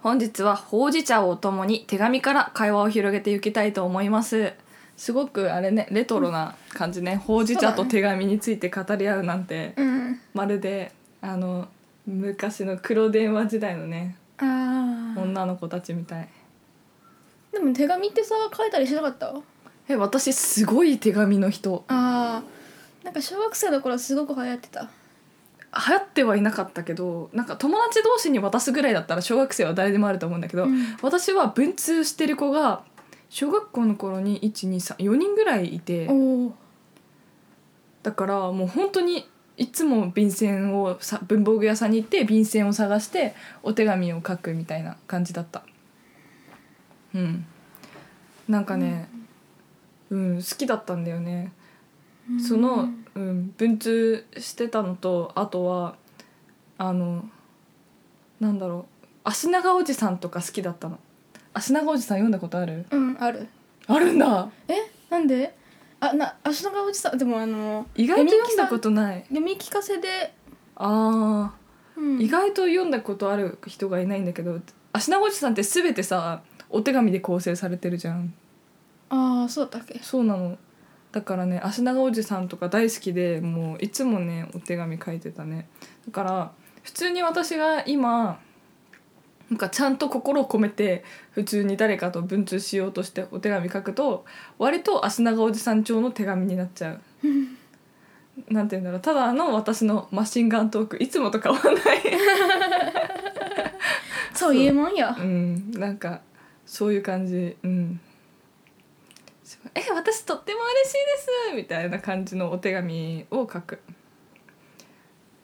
本日はほうじ茶をお供に手紙から会話を広げていきたいと思います。すごくあれねレトロな感じね、ほうじ茶と手紙について語り合うなんて、うん。まるであの昔の黒電話時代のねああ女の子たちみたい。でも手紙ってさ書いたりしなかった？あえ私すごい手紙の人。あー。なんか小学生の頃すごく流行ってた流行ってはいなかったけどなんか友達同士に渡すぐらいだったら小学生は誰でもあると思うんだけど、うん。私は文通してる子が小学校の頃に123 4人ぐらいいてだからもう本当にいつも便箋をさ文房具屋さんに行って便箋を探してお手紙を書くみたいな感じだった。うん。なんかねうん、好きだったんだよねその、うん、文通してたのとあとはあのなんだろう足長おじさんとか好きだったの。足長おじさん読んだことある？うんある。あるんだ。えなんで？あな足のおじさんでもあの意外と読んだことない。読み聞かせで、あうん。ー意外と読んだことある人がいないんだけど足長おじさんって全てさお手紙で構成されてるじゃん。ああそうだったっけ？そうなのだからね足長おじさんとか大好きでもういつもねお手紙書いてたね。だから普通に私が今なんかちゃんと心を込めて普通に誰かと文通しようとしてお手紙書くと割と足長おじさん調の手紙になっちゃう。なんて言うんだろう。ただの私のマシンガントークいつもと変わらない。そういうもんやうん。なんかそういう感じ。うんえ私とっても嬉しいですみたいな感じのお手紙を書く。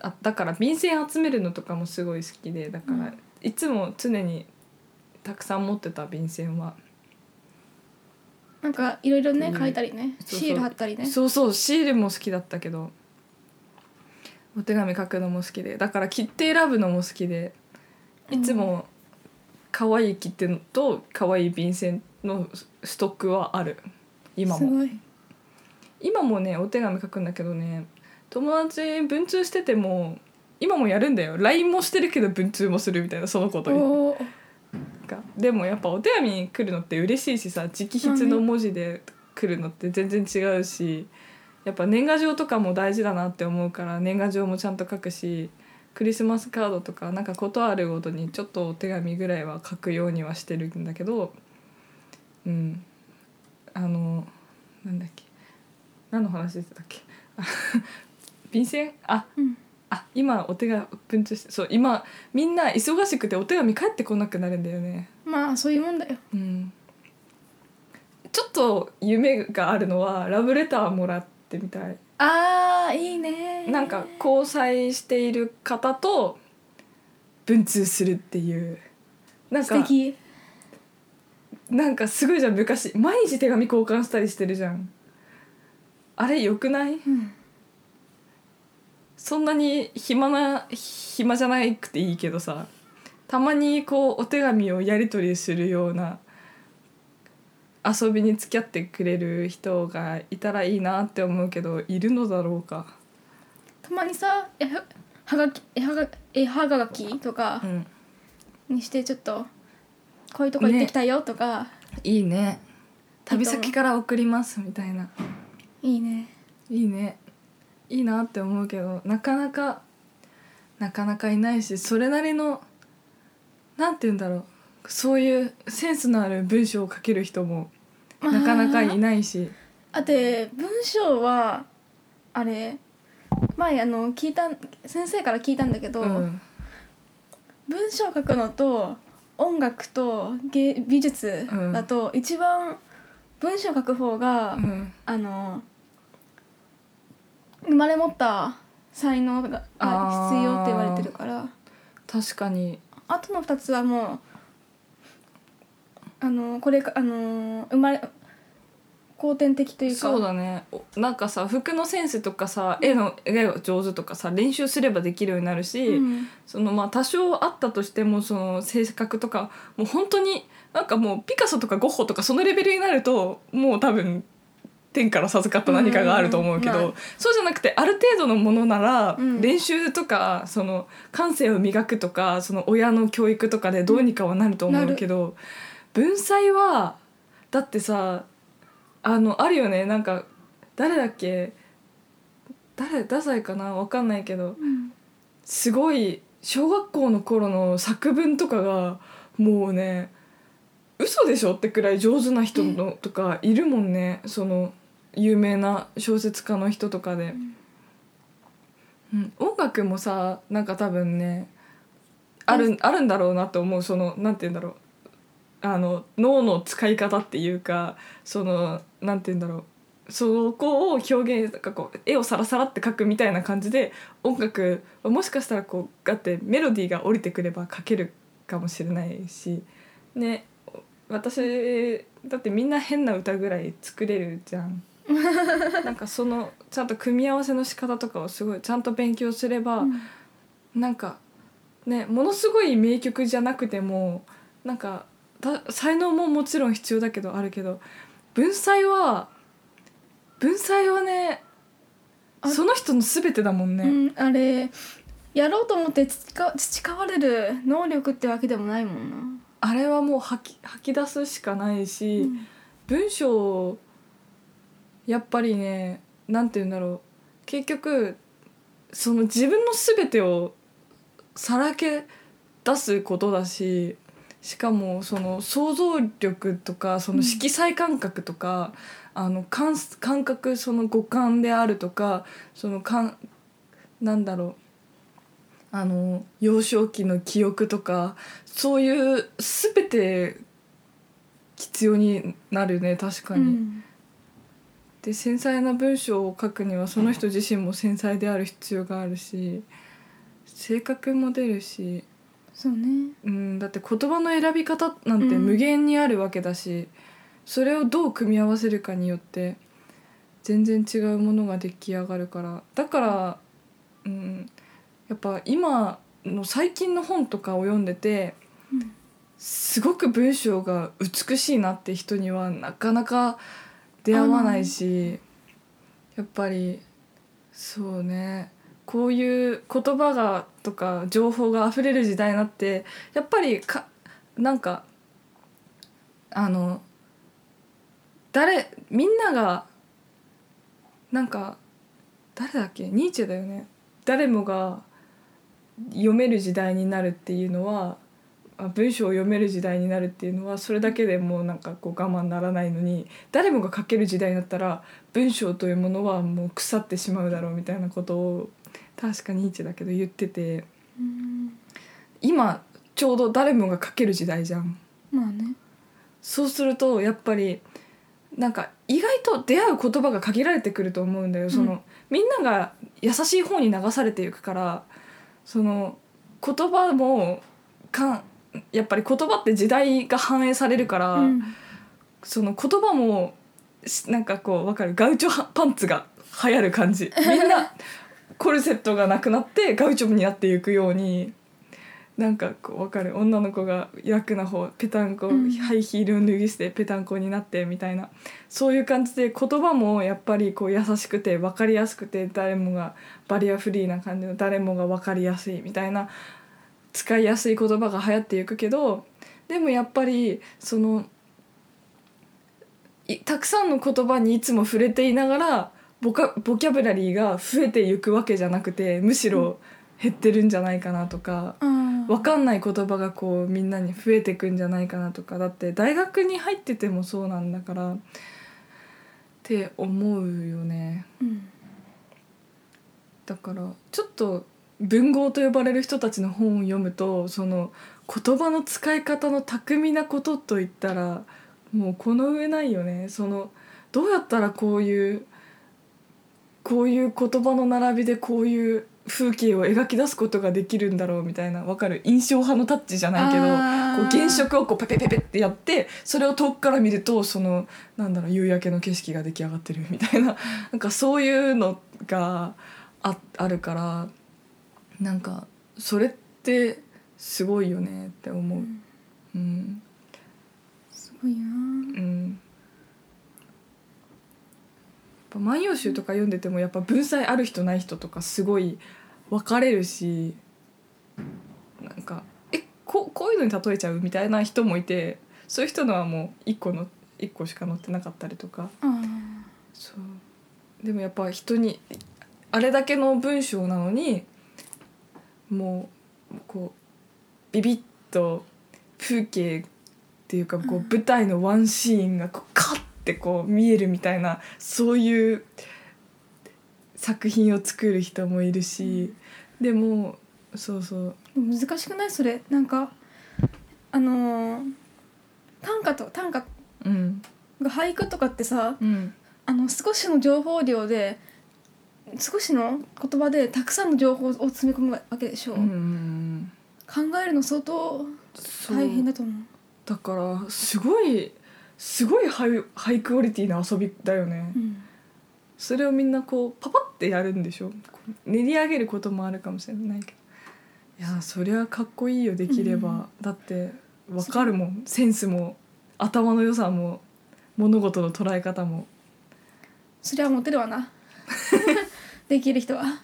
あだから便箋集めるのとかもすごい好きでだから、うん。いつも常にたくさん持ってた便箋は。なんかいろいろねうん。書いたりねシール貼ったりね。そうそうシールも好きだったけどお手紙書くのも好きでだから切手選ぶのも好きでいつも可愛い切手と可愛い便箋のストックはある。今も。すごい。今もねお手紙書くんだけどね友達文通してても今もやるんだよ。LINE もしてるけど文通もするみたいなそのことにおー。かでもやっぱお手紙に来るのって嬉しいしさ直筆の文字で来るのって全然違うしやっぱ年賀状とかも大事だなって思うから年賀状もちゃんと書くしクリスマスカードとかなんかことあるごとにちょっとお手紙ぐらいは書くようにはしてるんだけどうん。あのなんだっけ。何の話してたっけ。あ 便箋？あうん。あ今お手紙文通してそう今みんな忙しくてお手紙返ってこなくなるんだよね。まあそういうもんだよ。うん。ちょっと夢があるのはラブレターもらってみたい。あーいいね。なんか交際している方と文通するっていう。なんか素敵なんかすごいじゃん昔。毎日手紙交換したりしてるじゃん。あれよくない？うん。そんなに暇な暇じゃなくていいけどさ。たまにこうお手紙をやり取りするような遊びに付き合ってくれる人がいたらいいなって思うけどいるのだろうか、たまにさえははがきえはがえはがきとかうん、にしてちょっとこういうとこ行ってきたよとか、いいね。旅先から送りますみたいな。いいね。いいね。いいなって思うけどなかなかなかなかいないしそれなりのなんて言うんだろう。そういうセンスのある文章を書ける人もなかなかいないし。あて文章はあれ前あの聞いた先生から聞いたんだけど、うん。文章書くのと音楽と芸美術だと一番文章書く方が、うん。あの生まれ持った才能が必要って言われてるから。確かに。あとの2つはもうあのこれかあの生まれ後天的というか。そうだね。おなんかさ服のセンスとかさ絵の絵が上手とかさ練習すればできるようになるし、うん。そのまあ多少あったとしてもその性格とかもう本当になんかもうピカソとかゴッホとかそのレベルになるともう多分天から授かった何かがあると思うけど、そうじゃなくてある程度のものなら、うん。練習とかその感性を磨くとかその親の教育とかでどうにかはなると思うけど、文才はだってさあのあるよね。なんか誰だっけ？誰太宰かな？わかんないけど。うん。すごい小学校の頃の作文とかがもうね嘘でしょってくらい上手な人のとかいるもんね。その有名な小説家の人とかで、うん、音楽もさなんか多分ねあるあるんだろうなと思う。そのなんて言うんだろうあの脳の使い方っていうかそのなんて言うんだろうそこを表現なんかこう絵をサラサラって描くみたいな感じで音楽はもしかしたらこうガってメロディーが降りてくれば描けるかもしれないしね私だってみんな変な歌ぐらい作れるじゃん。なんかそのちゃんと組み合わせの仕方とかをすごいちゃんと勉強すれば、うんなんかねものすごい名曲じゃなくてもなんかた才能ももちろん必要だけどあるけど文才は文才はねあその人の全てだもんね。うん、あれやろうと思って培培われる能力ってわけでもないもんな、あれはもう吐き吐き出すしかないし、文章やっぱりねなんて言うんだろう。結局その自分の全てをさらけ出すことだししかもその想像力とかその色彩感覚とか、あの感感覚その五感であるとかその感なんだろうあの幼少期の記憶とかそういう全て必要になるね確かに。うんで繊細な文章を書くにはその人自身も繊細である必要があるし性格も出るし、そうね。うん、だって言葉の選び方なんてうん。無限にあるわけだし、それをどう組み合わせるかによって全然違うものが出来上がるから。だから、うん、やっぱ今の最近の本とかを読んでてうんすごく文章が美しいなって人にはなかなか出会わないしやっぱりそうねこういう言葉がとか情報が溢れる時代になってやっぱりかなんかあの誰みんながなんか誰だっけニーチェだよね。誰もが読める時代になるっていうのは文章を読める時代になるっていうのはそれだけでもうなんかこう我慢ならないのに誰もが書ける時代になったら文章というものはもう腐ってしまうだろうみたいなことを確かニーチェだけど言ってて。うん。今ちょうど誰もが書ける時代じゃん。まあね。そうするとやっぱりなんか意外と出会う言葉が限られてくると思うんだよ。その、うん。みんなが優しい方に流されていくからその言葉もかんやっぱり言葉って時代が反映されるから、うん。その言葉もしなんかこうわかる。ガウチョパンツが流行る感じ。みんなコルセットがなくなってガウチョになっていくようになんかこうわかる？女の子が楽な方ペタンコ、うん。ハイヒールを脱ぎ捨てペタンコになってみたいな。そういう感じで言葉もやっぱりこう優しくて分かりやすくて誰もがバリアフリーな感じの誰もが分かりやすいみたいな。使いやすい言葉が流行っていくけどでもやっぱりそのいたくさんの言葉にいつも触れていながらボカボキャブラリーが増えていくわけじゃなくてむしろ減ってるんじゃないかなとか。うん。分かんない言葉がこうみんなに増えてくんじゃないかなとか。だって大学に入っててもそうなんだからって思うよね。うん。だからちょっと文豪と呼ばれる人たちの本を読むとその言葉の使い方の巧みなことといったらもうこの上ないよね。そのどうやったらこういうこういう言葉の並びでこういう風景を描き出すことができるんだろうみたいなわかる印象派のタッチじゃないけどこう原色をこうペペペペってやってそれを遠くから見るとそのなんだろう夕焼けの景色が出来上がってるみたいな。なんかそういうのがああるからなんかそれってすごいよねって思う。うん。すごいな。うんぱ万葉集とか読んでてもやっぱ文才ある人ない人とかすごい分かれるしなんかえここういうのに例えちゃうみたいな人もいてそういう人のはもう1個の一個しか載ってなかったりとか。あそう。でもやっぱ人にあれだけの文章なのにもうこうビビッと風景っていうかこう舞台のワンシーンがこうカッてこう見えるみたいなそういう作品を作る人もいるしでもそうそう。ー難しくない？それ。なんかあのー短歌と短歌うん。が俳句とかってさうん。あの少しの情報量で少しの言葉でたくさんの情報を詰め込むわけでしょ、うんうん考えるの相当大変だと思う。だからすごいすごいハイハイクオリティな遊びだよね。うん。それをみんなこうパパってやるんでしょ？練り上げることもあるかもしれないけど。いやそりゃかっこいいよできれば、だってわかるもん。センスも頭の良さも物事の捉え方も。それはモテるわな。できる人は。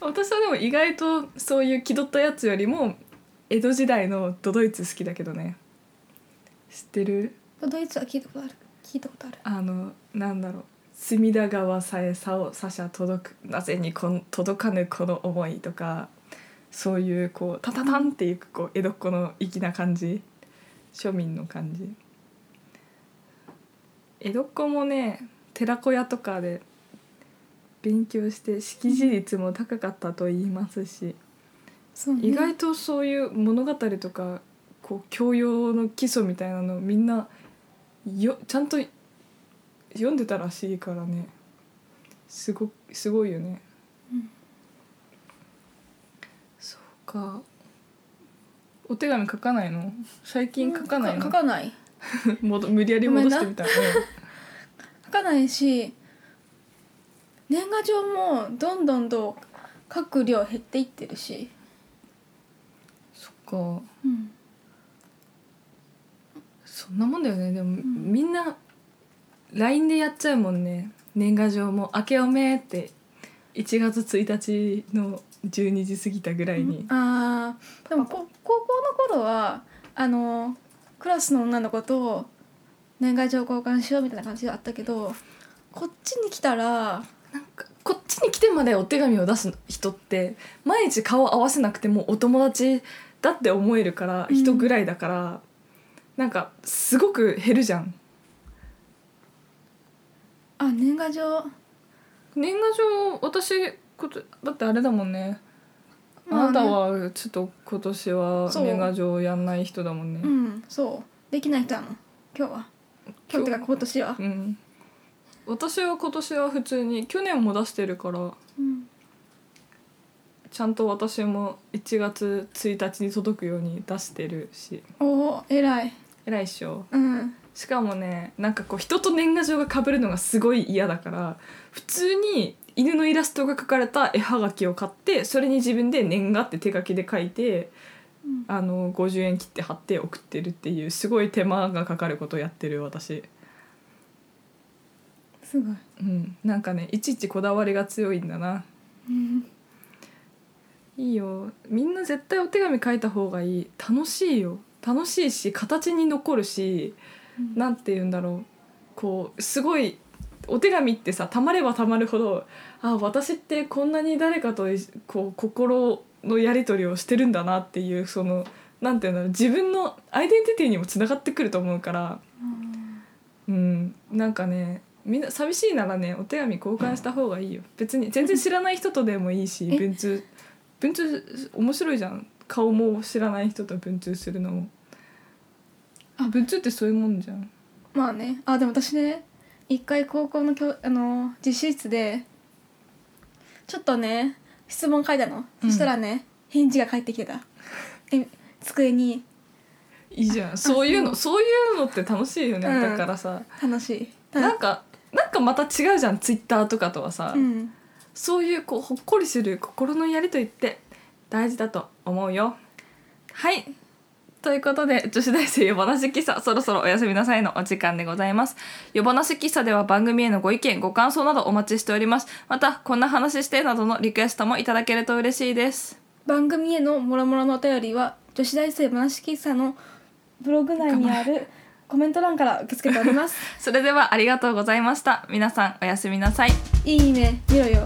私はでも意外とそういう気取ったやつよりも江戸時代のドドイツ好きだけどね知ってる？ドイツは聞いたことある。聞いたことある。あのなんだろう。隅田川さえさをさしゃ届く。なぜにこん届かぬこの思いとかそういうこうタタタンっていくこう江戸っ子の粋な感じ。庶民の感じ。江戸っ子もね寺子屋とかで勉強して識字率も高かったと言いますしね。意外とそういう物語とかこう教養の基礎みたいなのみんなよちゃんと読んでたらしいからね。すごすごいよね。うん。そうか。お手紙書かないの？最近書かないの？書かない。無理やり戻してみたら、書かないし年賀状もどんどんと書く量減っていってるし、そっか。うん、そんなもんだよね。でも、ん。みんな LINE でやっちゃうもんね。年賀状も「明けおめ」って1月1日の12時過ぎたぐらいに、あー。でもこ高校の頃はあのクラスの女の子と年賀状交換しようみたいな感じがあったけどこっちに来たらなんかこっちに来てまでお手紙を出す人って毎日顔合わせなくてもお友達だって思えるからうん。人ぐらいだから、なんかすごく減るじゃん。あ年賀状。年賀状私ことだってあれだもんね。まあね。あなたはちょっと今年はそう。年賀状やんない人だもんね。うんそう。できない人なの今日は。今日？ってか今年は。うん。私は今年は普通に去年も出してるからうん。ちゃんと私も1月1日に届くように出してるし。おお偉い偉いっしょ。うん。しかもねなんかこう人と年賀状が被るのがすごい嫌だから普通に犬のイラストが描かれた絵はがきを買ってそれに自分で年賀って手書きで書いてうん。あの50円切って貼って送ってるっていうすごい手間がかかることをやってる私。すごい。うん。なんかねいちいちこだわりが強いんだな。うん。いいよ。みんな絶対お手紙書いた方がいい。楽しいよ楽しいし形に残るしなんて言うんだろう。こうすごいお手紙ってさたまればたまるほどあ私ってこんなに誰かといこう心のやり取りをしてるんだなっていうそのなんて言うんだろう。自分のアイデンティティにもつながってくると思うから。うん。なんかねみんな寂しいならねお手紙交換した方がいいよ。別に全然知らない人とでもいいし え？文通文通面白いじゃん。顔も知らない人と文通するのもあ文通ってそういうもんじゃん。まあね。あでも私ね一回高校の教あの実習室でちょっとね質問書いたの、うん。そしたらね返事が返ってきてた。え机に。いいじゃん。そういうのそういうのって楽しいよね、うん。だからさ。楽しい。たなんかなんかまた違うじゃん。ツイッターとかとはさ、うん。そういうこうほっこりする心のやりとりって大事だと思うよ。はいということで女子大生夜話喫茶そろそろおやすみなさいのお時間でございます。夜話喫茶では番組へのご意見ご感想などお待ちしております。またこんな話してなどのリクエストもいただけると嬉しいです。番組へのもろもろのお便りは女子大生話喫茶のブログ内にある コメント欄から受け付けております。それではありがとうございました。皆さんおやすみなさい。いいね見ろよ